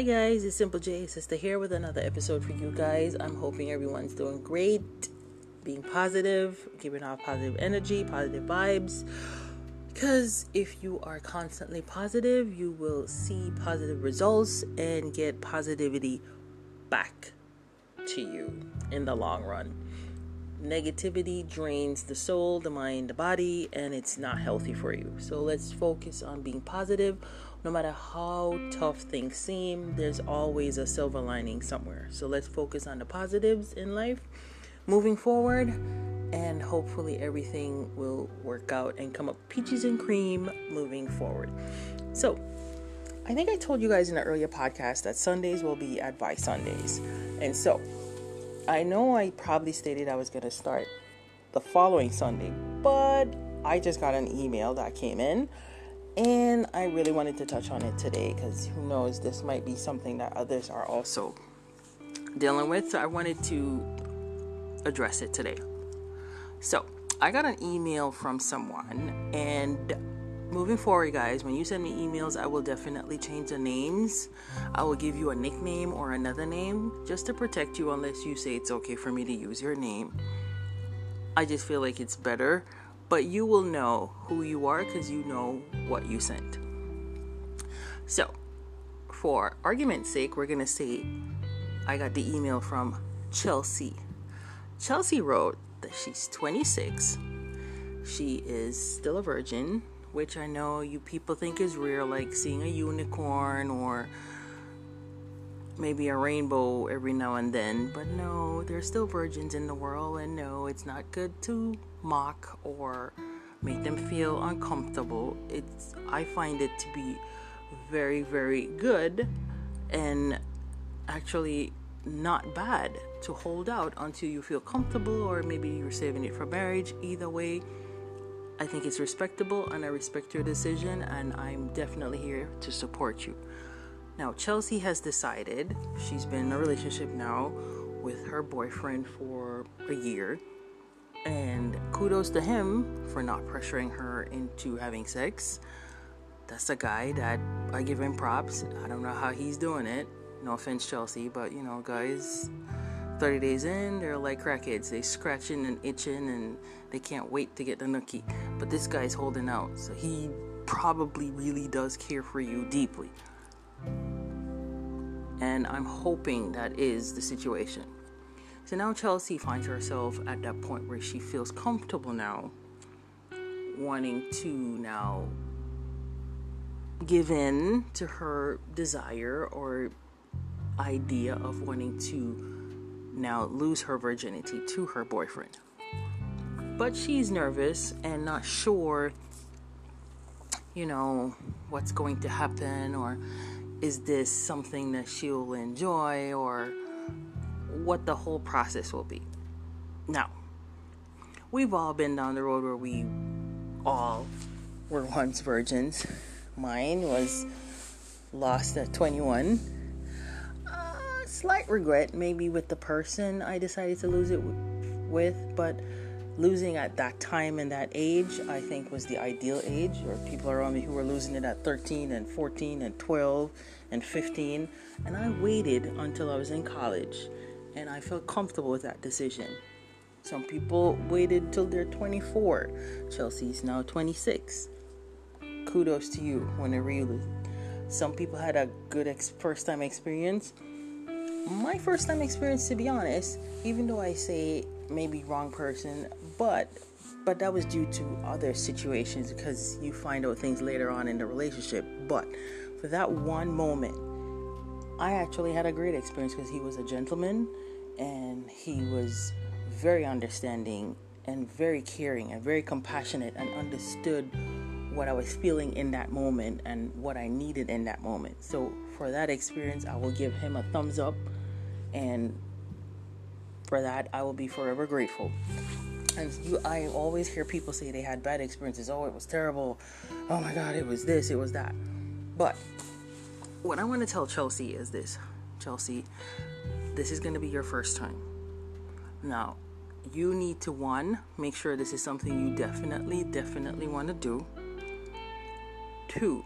Hi guys, it's Simple J Sister here with another episode for you guys. I'm hoping everyone's doing great, being positive, giving off positive energy, positive vibes. Because if you are constantly positive, you will see positive results and get positivity back to you in the long run. Negativity drains the soul, the mind, the body, and it's not healthy for you. So let's focus on being positive no matter how tough things seem, there's always a silver lining somewhere. So let's focus on the positives in life moving forward, and hopefully everything will work out and come up peaches and cream moving forward. So, I think I told you guys in an earlier podcast that Sundays will be Advice Sundays. And so, I know I probably stated I was going to start the following Sunday, but I just got an email that came in and I really wanted to touch on it today because who knows, this might be something that others are also dealing with. So I wanted to address it today. So I got an email from someone, and moving forward, guys, when you send me emails, I will definitely change the names. I will give you a nickname or another name just to protect you unless you say it's okay for me to use your name. I just feel like it's better but you will know who you are because you know what you sent. So, for argument's sake, we're going to say I got the email from Chelsea. Chelsea wrote that she's 26. She is still a virgin, which I know you people think is rare, like seeing a unicorn or maybe a rainbow every now and then, but no, there's still virgins in the world, and no, it's not good to mock or make them feel uncomfortable. It's I find it to be very, very good and actually not bad to hold out until you feel comfortable, or maybe you're saving it for marriage. Either way, I think it's respectable and I respect your decision, and I'm definitely here to support you. Now, Chelsea has decided she's been in a relationship now with her boyfriend for a year. And kudos to him for not pressuring her into having sex. That's a guy that I give him props. I don't know how he's doing it. No offense, Chelsea, but you know, guys, 30 days in, they're like crackheads. They scratching and itching and they can't wait to get the nookie. But this guy's holding out. So he probably really does care for you deeply. And I'm hoping that is the situation. So now Chelsea finds herself at that point where she feels comfortable now, wanting to now give in to her desire or idea of wanting to now lose her virginity to her boyfriend. But she's nervous and not sure, you know, what's going to happen or is this something that she'll enjoy or what the whole process will be. Now, we've all been down the road where we all were once virgins. Mine was lost at 21. Uh, slight regret, maybe with the person I decided to lose it with, but losing at that time and that age, I think was the ideal age. Or people around me who were losing it at 13 and 14 and 12 and 15. And I waited until I was in college and I felt comfortable with that decision. Some people waited till they're 24. Chelsea's now 26. Kudos to you, when it really. Some people had a good ex- first time experience. My first time experience, to be honest, even though I say maybe wrong person, but but that was due to other situations because you find out things later on in the relationship. But for that one moment, I actually had a great experience because he was a gentleman and he was very understanding and very caring and very compassionate and understood what I was feeling in that moment and what I needed in that moment. So for that experience, I will give him a thumbs up and for that I will be forever grateful. And you, I always hear people say they had bad experiences. Oh, it was terrible. Oh my God, it was this, it was that. But what I want to tell Chelsea is this Chelsea, this is going to be your first time. Now, you need to one, make sure this is something you definitely, definitely want to do. Two,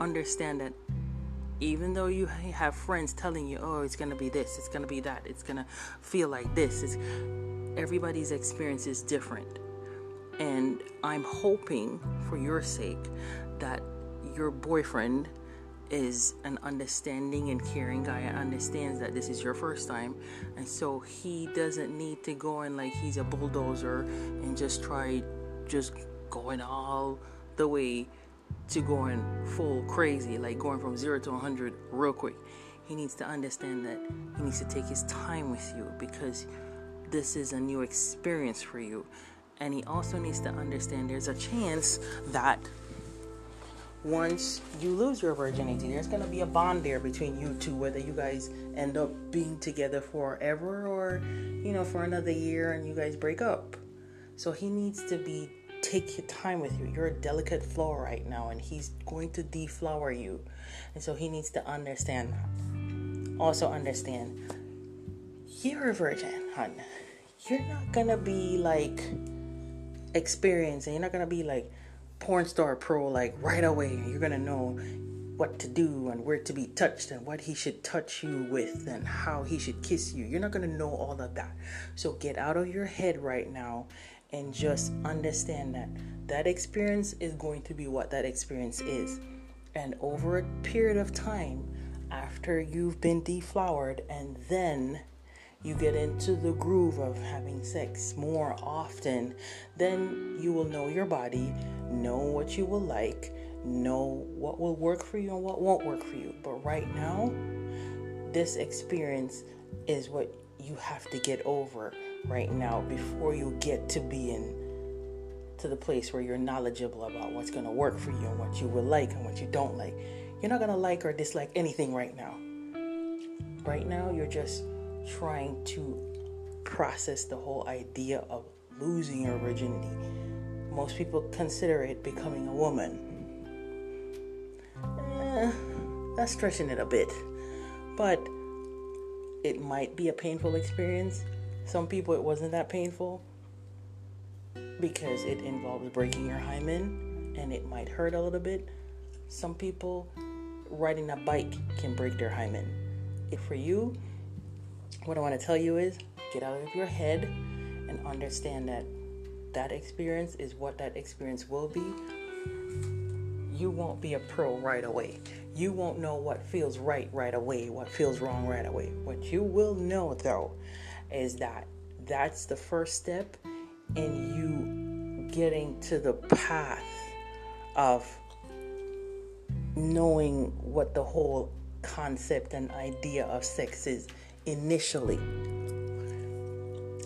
understand that even though you have friends telling you, oh, it's going to be this, it's going to be that, it's going to feel like this, it's, everybody's experience is different. And I'm hoping for your sake that your boyfriend is an understanding and caring guy and understands that this is your first time and so he doesn't need to go in like he's a bulldozer and just try just going all the way to going full crazy, like going from zero to 100 real quick. He needs to understand that he needs to take his time with you because this is a new experience for you. And he also needs to understand there's a chance that once you lose your virginity, there's going to be a bond there between you two, whether you guys end up being together forever or, you know, for another year and you guys break up. So he needs to be take your time with you. You're a delicate flower right now, and he's going to deflower you. And so he needs to understand Also, understand you're a virgin, hun. You're not gonna be like experiencing, you're not gonna be like porn star pro like right away. You're gonna know what to do and where to be touched and what he should touch you with and how he should kiss you. You're not going to know all of that. So get out of your head right now and just understand that that experience is going to be what that experience is. And over a period of time, after you've been deflowered and then you get into the groove of having sex more often, then you will know your body, know what you will like, know what will work for you and what won't work for you. But right now, this experience is what you have to get over right now before you get to being to the place where you're knowledgeable about what's going to work for you and what you will like and what you don't like. You're not going to like or dislike anything right now. Right now, you're just trying to process the whole idea of losing your virginity. Most people consider it becoming a woman. Eh, that's stretching it a bit. But it might be a painful experience some people, it wasn't that painful because it involves breaking your hymen and it might hurt a little bit. Some people, riding a bike can break their hymen. If for you, what I want to tell you is get out of your head and understand that that experience is what that experience will be. You won't be a pro right away. You won't know what feels right right away, what feels wrong right away. What you will know though is that that's the first step in you getting to the path of knowing what the whole concept and idea of sex is initially.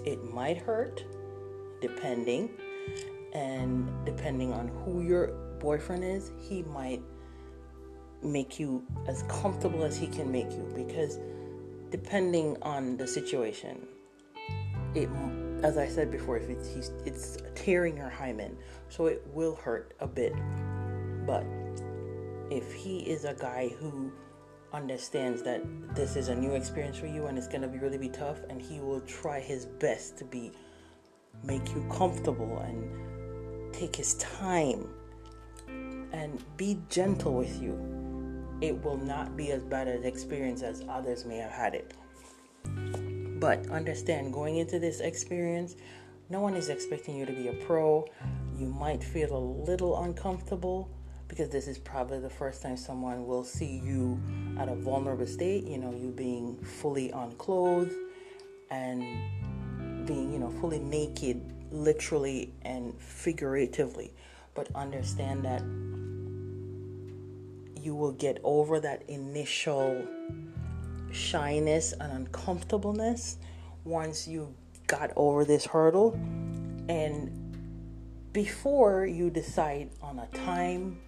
It might hurt, depending, and depending on who your boyfriend is, he might make you as comfortable as he can make you because depending on the situation. It, as I said before, if it's it's tearing your hymen, so it will hurt a bit. But if he is a guy who understands that this is a new experience for you and it's gonna be really be tough, and he will try his best to be make you comfortable and take his time and be gentle with you it will not be as bad an experience as others may have had it. But understand, going into this experience, no one is expecting you to be a pro. You might feel a little uncomfortable because this is probably the first time someone will see you at a vulnerable state, you know, you being fully unclothed and being, you know, fully naked, literally and figuratively. But understand that you will get over that initial shyness and uncomfortableness once you got over this hurdle. And before you decide on a time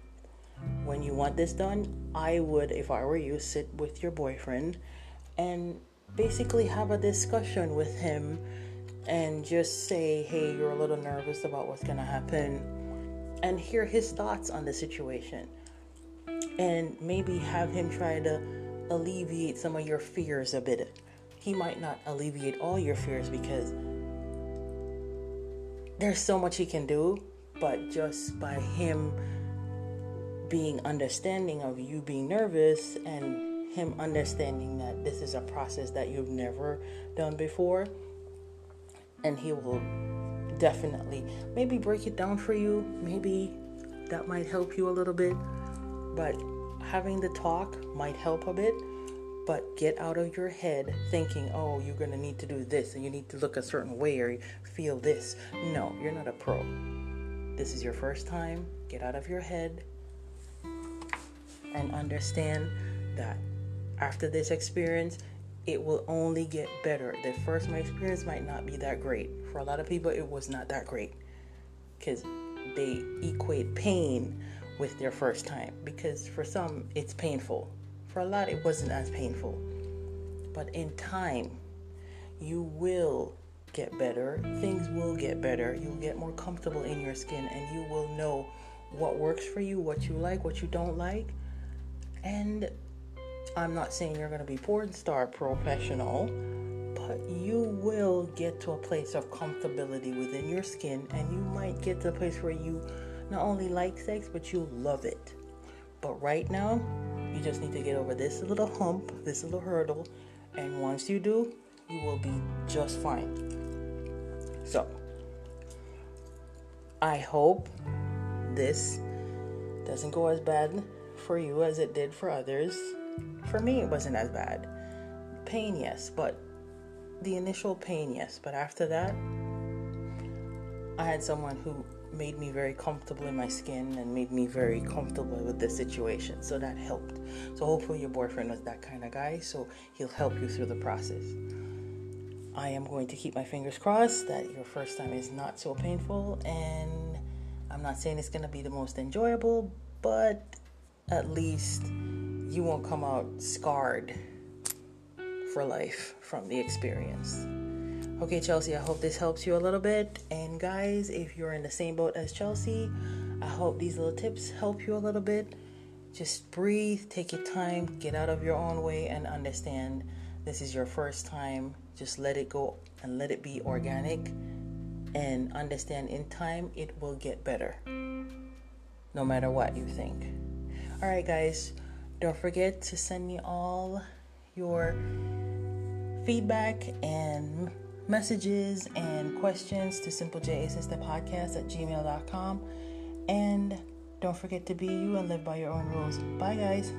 when you want this done, I would, if I were you, sit with your boyfriend and basically have a discussion with him and just say, hey, you're a little nervous about what's going to happen, and hear his thoughts on the situation and maybe have him try to alleviate some of your fears a bit. He might not alleviate all your fears because there's so much he can do, but just by him being understanding of you being nervous and him understanding that this is a process that you've never done before. And he will definitely maybe break it down for you. Maybe that might help you a little bit. But having the talk might help a bit. But get out of your head thinking oh you're going to need to do this and you need to look a certain way or feel this. No you're not a pro. This is your first time. Get out of your head and understand that after this experience, it will only get better. The first my experience might not be that great. For a lot of people, it was not that great because they equate pain with their first time. Because for some, it's painful. For a lot, it wasn't as painful. But in time, you will get better. Things will get better. You'll get more comfortable in your skin and you will know what works for you, what you like, what you don't like and I'm not saying you're going to be porn star professional, but you will get to a place of comfortability within your skin, and you might get to a place where you not only like sex, but you love it. But right now, you just need to get over this little hump, this little hurdle, and once you do, you will be just fine. So, I hope this doesn't go as bad for you as it did for others. For me, it wasn't as bad. Pain, yes, but the initial pain, yes, but after that, I had someone who made me very comfortable in my skin and made me very comfortable with the situation. So that helped. So hopefully your boyfriend was that kind of guy, so he'll help you through the process. I am going to keep my fingers crossed that your first time is not so painful and I'm not saying it's going to be the most enjoyable, but at least you won't come out scarred for life from the experience. Okay, Chelsea, I hope this helps you a little bit. And guys, if you're in the same boat as Chelsea, I hope these little tips help you a little bit. Just breathe, take your time, get out of your own way, and understand this is your first time. Just let it go and let it be organic. And understand in time it will get better, no matter what you think. All right, guys, don't forget to send me all your feedback and messages and questions to simplejsistepodcast at gmail.com. And don't forget to be you and live by your own rules. Bye, guys.